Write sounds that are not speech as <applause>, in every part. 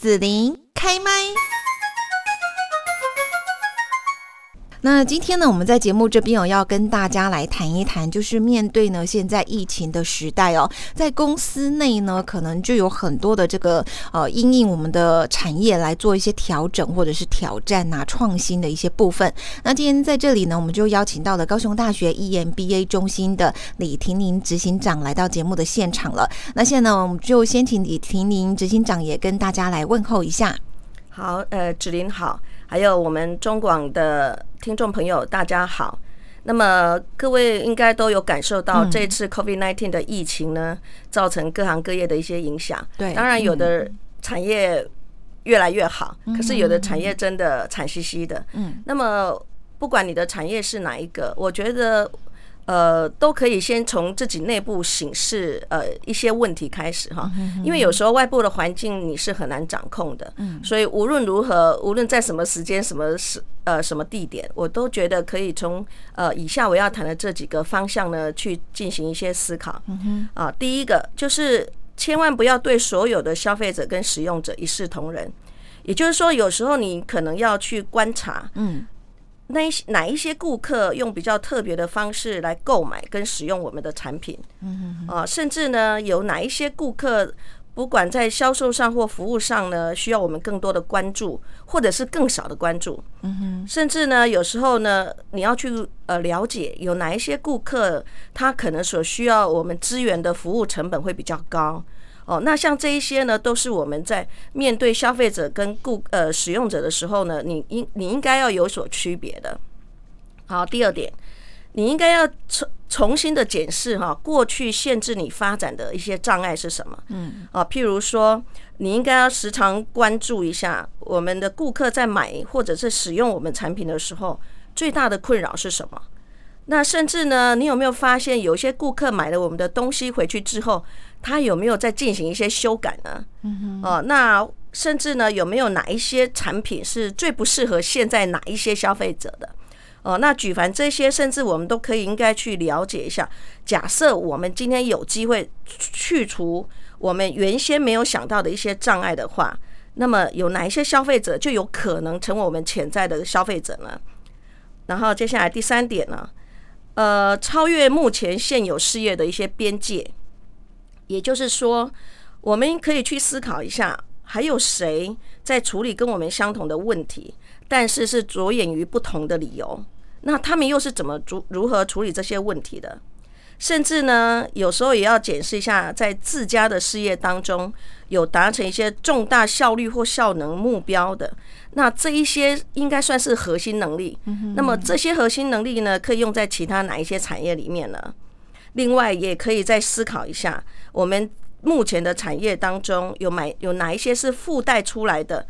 子琳开麦。那今天呢，我们在节目这边哦，要跟大家来谈一谈，就是面对呢现在疫情的时代哦，在公司内呢，可能就有很多的这个呃，因应我们的产业来做一些调整或者是挑战啊、创新的一些部分。那今天在这里呢，我们就邀请到了高雄大学 EMBA 中心的李婷宁执行长来到节目的现场了。那现在呢，我们就先请李婷宁执行长也跟大家来问候一下。好，呃，子琳好，还有我们中广的听众朋友，大家好。那么各位应该都有感受到这次 COVID-19 的疫情呢，造成各行各业的一些影响。对，当然有的产业越来越好，可是有的产业真的惨兮兮的。嗯，那么不管你的产业是哪一个，我觉得。呃，都可以先从自己内部省视呃一些问题开始哈，因为有时候外部的环境你是很难掌控的，所以无论如何，无论在什么时间、什么时呃什么地点，我都觉得可以从呃以下我要谈的这几个方向呢去进行一些思考。啊，第一个就是千万不要对所有的消费者跟使用者一视同仁，也就是说，有时候你可能要去观察，嗯。那一些哪一些顾客用比较特别的方式来购买跟使用我们的产品，嗯啊，甚至呢有哪一些顾客，不管在销售上或服务上呢，需要我们更多的关注，或者是更少的关注，嗯哼。甚至呢有时候呢你要去呃了解有哪一些顾客，他可能所需要我们资源的服务成本会比较高。哦，那像这一些呢，都是我们在面对消费者跟顾呃使用者的时候呢，你应你应该要有所区别的。好，第二点，你应该要重重新的检视哈，过去限制你发展的一些障碍是什么？嗯，啊，譬如说，你应该要时常关注一下我们的顾客在买或者是使用我们产品的时候，最大的困扰是什么？那甚至呢，你有没有发现有一些顾客买了我们的东西回去之后，他有没有在进行一些修改呢？哦，那甚至呢，有没有哪一些产品是最不适合现在哪一些消费者的？哦，那举凡这些，甚至我们都可以应该去了解一下。假设我们今天有机会去除我们原先没有想到的一些障碍的话，那么有哪一些消费者就有可能成为我们潜在的消费者呢？然后接下来第三点呢？呃，超越目前现有事业的一些边界，也就是说，我们可以去思考一下，还有谁在处理跟我们相同的问题，但是是着眼于不同的理由，那他们又是怎么如如何处理这些问题的？甚至呢，有时候也要检视一下，在自家的事业当中有达成一些重大效率或效能目标的，那这一些应该算是核心能力。那么这些核心能力呢，可以用在其他哪一些产业里面呢？另外，也可以再思考一下，我们目前的产业当中有买有哪一些是附带出来的，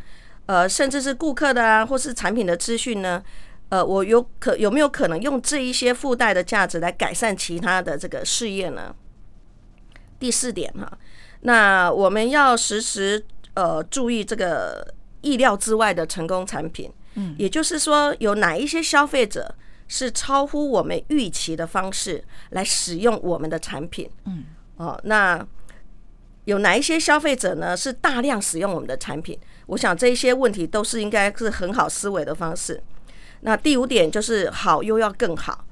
呃，甚至是顾客的啊，或是产品的资讯呢？呃，我有可有没有可能用这一些附带的价值来改善其他的这个事业呢？第四点哈，那我们要时时呃注意这个意料之外的成功产品，嗯，也就是说，有哪一些消费者是超乎我们预期的方式来使用我们的产品，嗯，哦，那有哪一些消费者呢是大量使用我们的产品？我想这一些问题都是应该是很好思维的方式。那第五点就是好又要更好，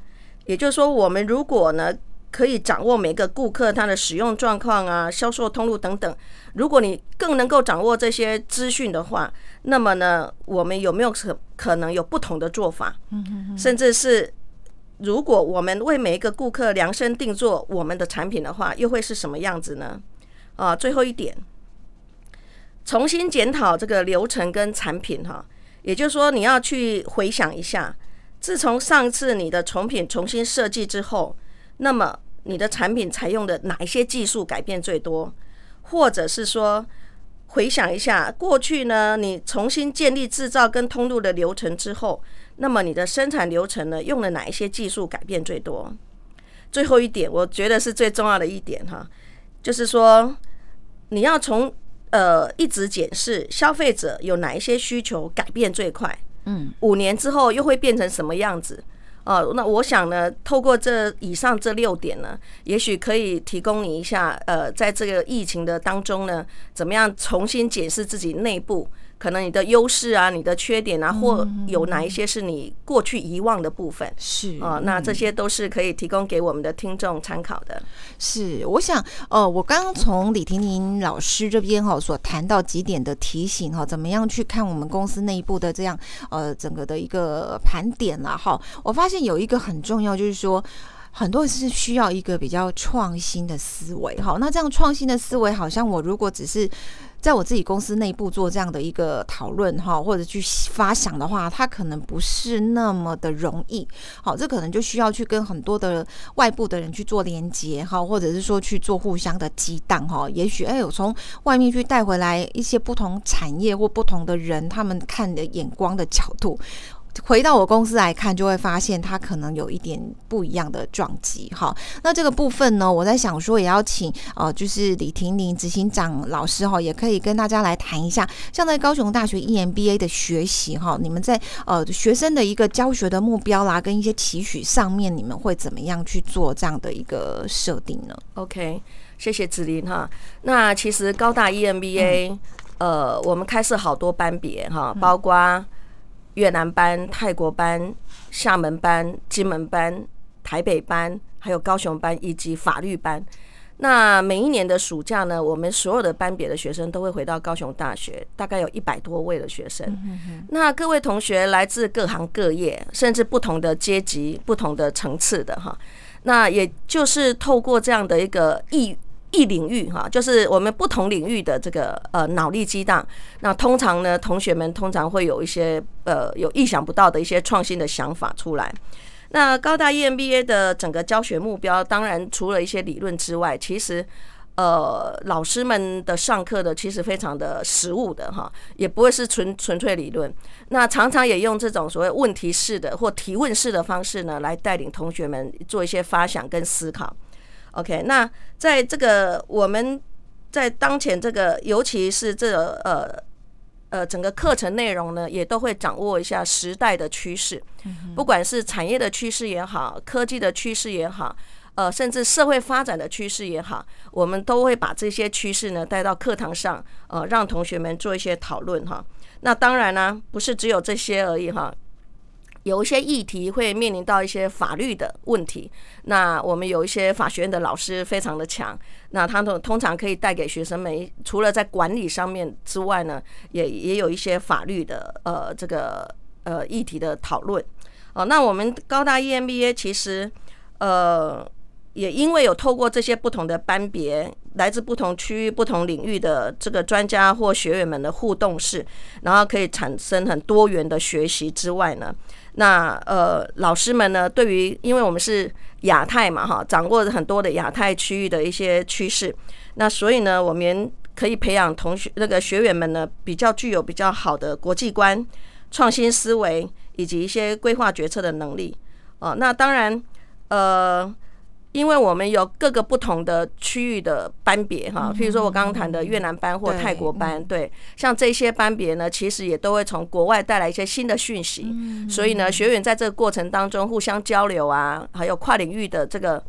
也就是说，我们如果呢可以掌握每个顾客他的使用状况啊、销售通路等等，如果你更能够掌握这些资讯的话，那么呢，我们有没有可可能有不同的做法？甚至是如果我们为每一个顾客量身定做我们的产品的话，又会是什么样子呢？啊，最后一点，重新检讨这个流程跟产品哈。也就是说，你要去回想一下，自从上次你的重品重新设计之后，那么你的产品采用的哪一些技术改变最多？或者是说，回想一下过去呢，你重新建立制造跟通路的流程之后，那么你的生产流程呢，用了哪一些技术改变最多？最后一点，我觉得是最重要的一点哈，就是说你要从。呃，一直检视消费者有哪一些需求改变最快，嗯，五年之后又会变成什么样子？哦，那我想呢，透过这以上这六点呢，也许可以提供你一下，呃，在这个疫情的当中呢，怎么样重新检视自己内部。可能你的优势啊，你的缺点啊，或有哪一些是你过去遗忘的部分？是啊，那这些都是可以提供给我们的听众参考的。是，我想，呃，我刚刚从李婷婷老师这边哈所谈到几点的提醒哈，怎么样去看我们公司内部的这样呃整个的一个盘点了哈，我发现有一个很重要，就是说很多是需要一个比较创新的思维好。那这样创新的思维，好像我如果只是。在我自己公司内部做这样的一个讨论哈，或者去发想的话，它可能不是那么的容易。好，这可能就需要去跟很多的外部的人去做连接哈，或者是说去做互相的激荡哈。也许哎，有从外面去带回来一些不同产业或不同的人，他们看的眼光的角度。回到我公司来看，就会发现它可能有一点不一样的撞击。哈，那这个部分呢，我在想说，也要请呃，就是李婷婷执行长老师哈，也可以跟大家来谈一下，像在高雄大学 EMBA 的学习哈，你们在呃学生的一个教学的目标啦，跟一些期许上面，你们会怎么样去做这样的一个设定呢？OK，谢谢子琳哈。那其实高大 EMBA，、嗯、呃，我们开设好多班别哈，包括。越南班、泰国班、厦门班、金门班、台北班，还有高雄班以及法律班。那每一年的暑假呢，我们所有的班别的学生都会回到高雄大学，大概有一百多位的学生。那各位同学来自各行各业，甚至不同的阶级、不同的层次的哈。那也就是透过这样的一个意。异领域哈，就是我们不同领域的这个呃脑力激荡。那通常呢，同学们通常会有一些呃有意想不到的一些创新的想法出来。那高大 EMBA 的整个教学目标，当然除了一些理论之外，其实呃老师们的上课的其实非常的实务的哈，也不会是纯纯粹理论。那常常也用这种所谓问题式的或提问式的方式呢，来带领同学们做一些发想跟思考。OK，那在这个我们在当前这个，尤其是这个呃呃整个课程内容呢，也都会掌握一下时代的趋势，不管是产业的趋势也好，科技的趋势也好，呃，甚至社会发展的趋势也好，我们都会把这些趋势呢带到课堂上，呃，让同学们做一些讨论哈。那当然呢，不是只有这些而已哈。有一些议题会面临到一些法律的问题，那我们有一些法学院的老师非常的强，那他们通常可以带给学生们，除了在管理上面之外呢，也也有一些法律的呃这个呃议题的讨论。哦，那我们高大 EMBA 其实呃。也因为有透过这些不同的班别，来自不同区域、不同领域的这个专家或学员们的互动式，然后可以产生很多元的学习之外呢，那呃老师们呢，对于因为我们是亚太嘛哈，掌握了很多的亚太区域的一些趋势，那所以呢，我们可以培养同学那个学员们呢，比较具有比较好的国际观、创新思维以及一些规划决策的能力哦。那当然呃。因为我们有各个不同的区域的班别哈，譬如说我刚刚谈的越南班或泰国班，对，像这些班别呢，其实也都会从国外带来一些新的讯息，所以呢，学员在这个过程当中互相交流啊，还有跨领域的这个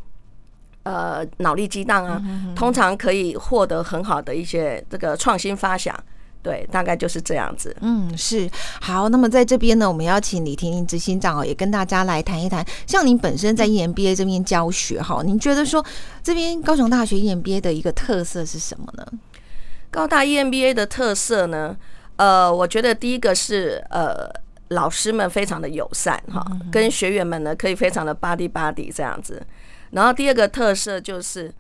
呃脑力激荡啊，通常可以获得很好的一些这个创新发想。对，大概就是这样子。嗯，是好。那么在这边呢，我们邀请李婷婷执行长哦，也跟大家来谈一谈。像您本身在 EMBA 这边教学哈，您觉得说这边高雄大学 EMBA 的一个特色是什么呢？高大 EMBA 的特色呢，呃，我觉得第一个是呃，老师们非常的友善哈，跟学员们呢可以非常的 buddy 这样子。然后第二个特色就是。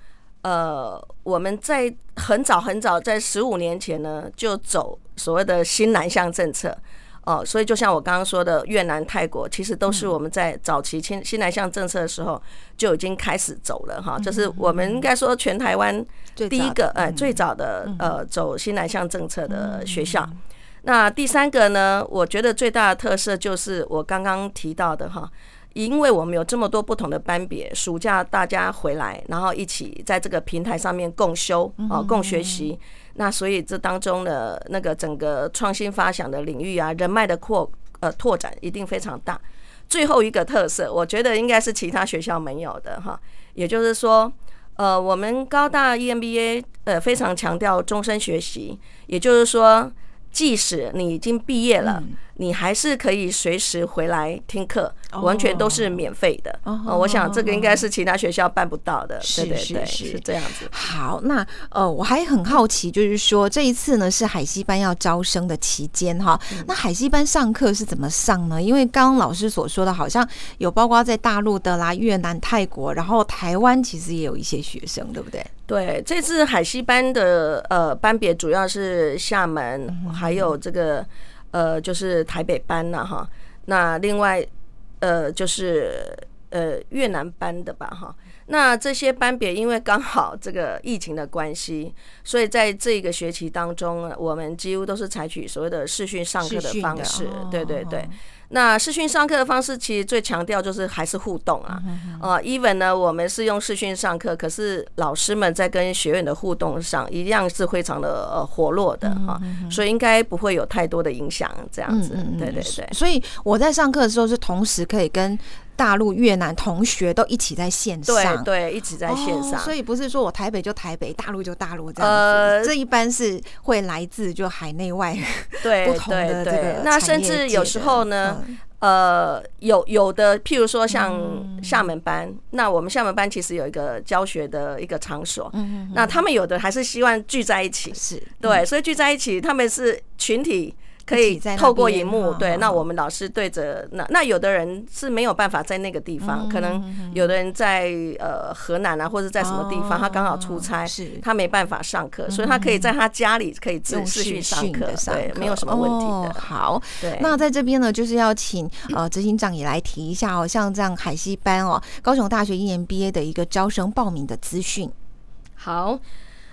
呃，我们在很早很早，在十五年前呢，就走所谓的新南向政策。哦，所以就像我刚刚说的，越南、泰国其实都是我们在早期新新南向政策的时候就已经开始走了哈，就是我们应该说全台湾第一个哎最早的呃走新南向政策的学校。那第三个呢，我觉得最大的特色就是我刚刚提到的哈。因为我们有这么多不同的班别，暑假大家回来，然后一起在这个平台上面共修啊，共学习。那所以这当中的那个整个创新发想的领域啊，人脉的扩呃拓展一定非常大。最后一个特色，我觉得应该是其他学校没有的哈，也就是说，呃，我们高大 EMBA 呃非常强调终身学习，也就是说，即使你已经毕业了。嗯你还是可以随时回来听课，完全都是免费的。哦，我想这个应该是其他学校办不到的。对对对，是这样子。好，那呃，我还很好奇，就是说这一次呢是海西班要招生的期间哈，那海西班上课是怎么上呢？因为刚刚老师所说的，好像有包括在大陆的啦、越南、泰国，然后台湾其实也有一些学生，对不对？对，这次海西班的呃班别主要是厦门，还有这个。呃，就是台北班了哈，那另外呃就是呃越南班的吧哈，那这些班别因为刚好这个疫情的关系，所以在这个学期当中，我们几乎都是采取所谓的视讯上课的方式，对对对。那视讯上课的方式其实最强调就是还是互动啊，呃，even 呢，我们是用视讯上课，可是老师们在跟学员的互动上一样是非常的呃活络的哈，所以应该不会有太多的影响这样子，对对对。所以我在上课的时候是同时可以跟大陆、越南同学都一起在线上，对对，一起在线上。所以不是说我台北就台北，大陆就大陆这样子，呃，这一般是会来自就海内外 <laughs> 对不同的这个，那甚至有时候呢。呃，有有的，譬如说像厦门班，嗯、那我们厦门班其实有一个教学的一个场所，嗯、那他们有的还是希望聚在一起，是。对，所以聚在一起，他们是群体。可以透过荧幕，对，那我们老师对着那那有的人是没有办法在那个地方，可能有的人在呃河南啊，或者在什么地方，他刚好出差，是，他没办法上课，所以他可以在他家里可以自视讯上课，对，没有什么问题的。好，对，那在这边呢，就是要请呃执行长也来提一下哦，像这样海西班哦，高雄大学一年 BA 的一个招生报名的资讯。好。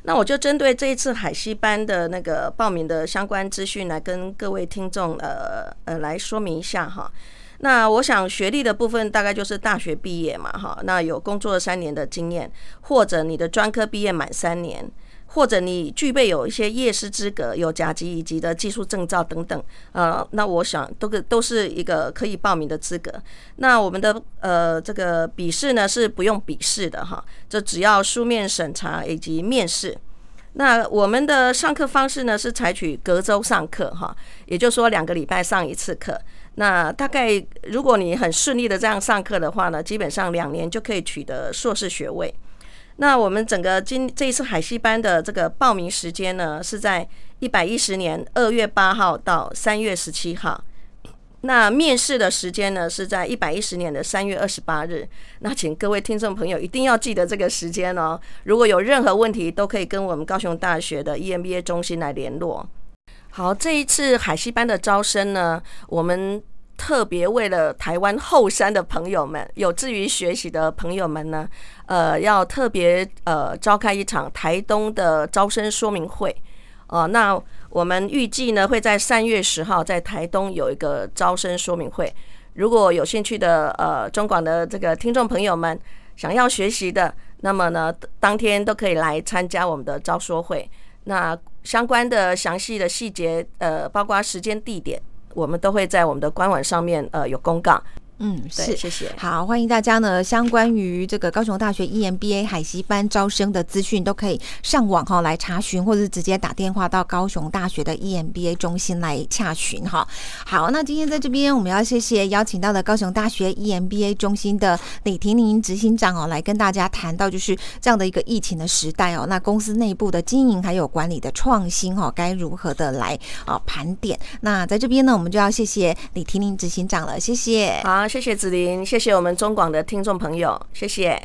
那我就针对这一次海西班的那个报名的相关资讯来跟各位听众呃呃来说明一下哈。那我想学历的部分大概就是大学毕业嘛哈，那有工作三年的经验，或者你的专科毕业满三年。或者你具备有一些业师资格，有甲级以及的技术证照等等，呃，那我想都个都是一个可以报名的资格。那我们的呃这个笔试呢是不用笔试的哈，就只要书面审查以及面试。那我们的上课方式呢是采取隔周上课哈，也就是说两个礼拜上一次课。那大概如果你很顺利的这样上课的话呢，基本上两年就可以取得硕士学位。那我们整个今这一次海西班的这个报名时间呢，是在一百一十年二月八号到三月十七号。那面试的时间呢，是在一百一十年的三月二十八日。那请各位听众朋友一定要记得这个时间哦。如果有任何问题，都可以跟我们高雄大学的 EMBA 中心来联络。好，这一次海西班的招生呢，我们。特别为了台湾后山的朋友们，有志于学习的朋友们呢，呃，要特别呃召开一场台东的招生说明会。哦、呃，那我们预计呢会在三月十号在台东有一个招生说明会。如果有兴趣的呃中广的这个听众朋友们想要学习的，那么呢当天都可以来参加我们的招说会。那相关的详细的细节，呃，包括时间地点。我们都会在我们的官网上面，呃，有公告。嗯，是，谢谢。好，欢迎大家呢，相关于这个高雄大学 EMBA 海西班招生的资讯，都可以上网哈来查询，或者是直接打电话到高雄大学的 EMBA 中心来洽询哈。好，那今天在这边我们要谢谢邀请到的高雄大学 EMBA 中心的李婷玲执行长哦，来跟大家谈到就是这样的一个疫情的时代哦，那公司内部的经营还有管理的创新哦，该如何的来啊盘点？那在这边呢，我们就要谢谢李婷玲执行长了，谢谢。好。谢谢子琳，谢谢我们中广的听众朋友，谢谢。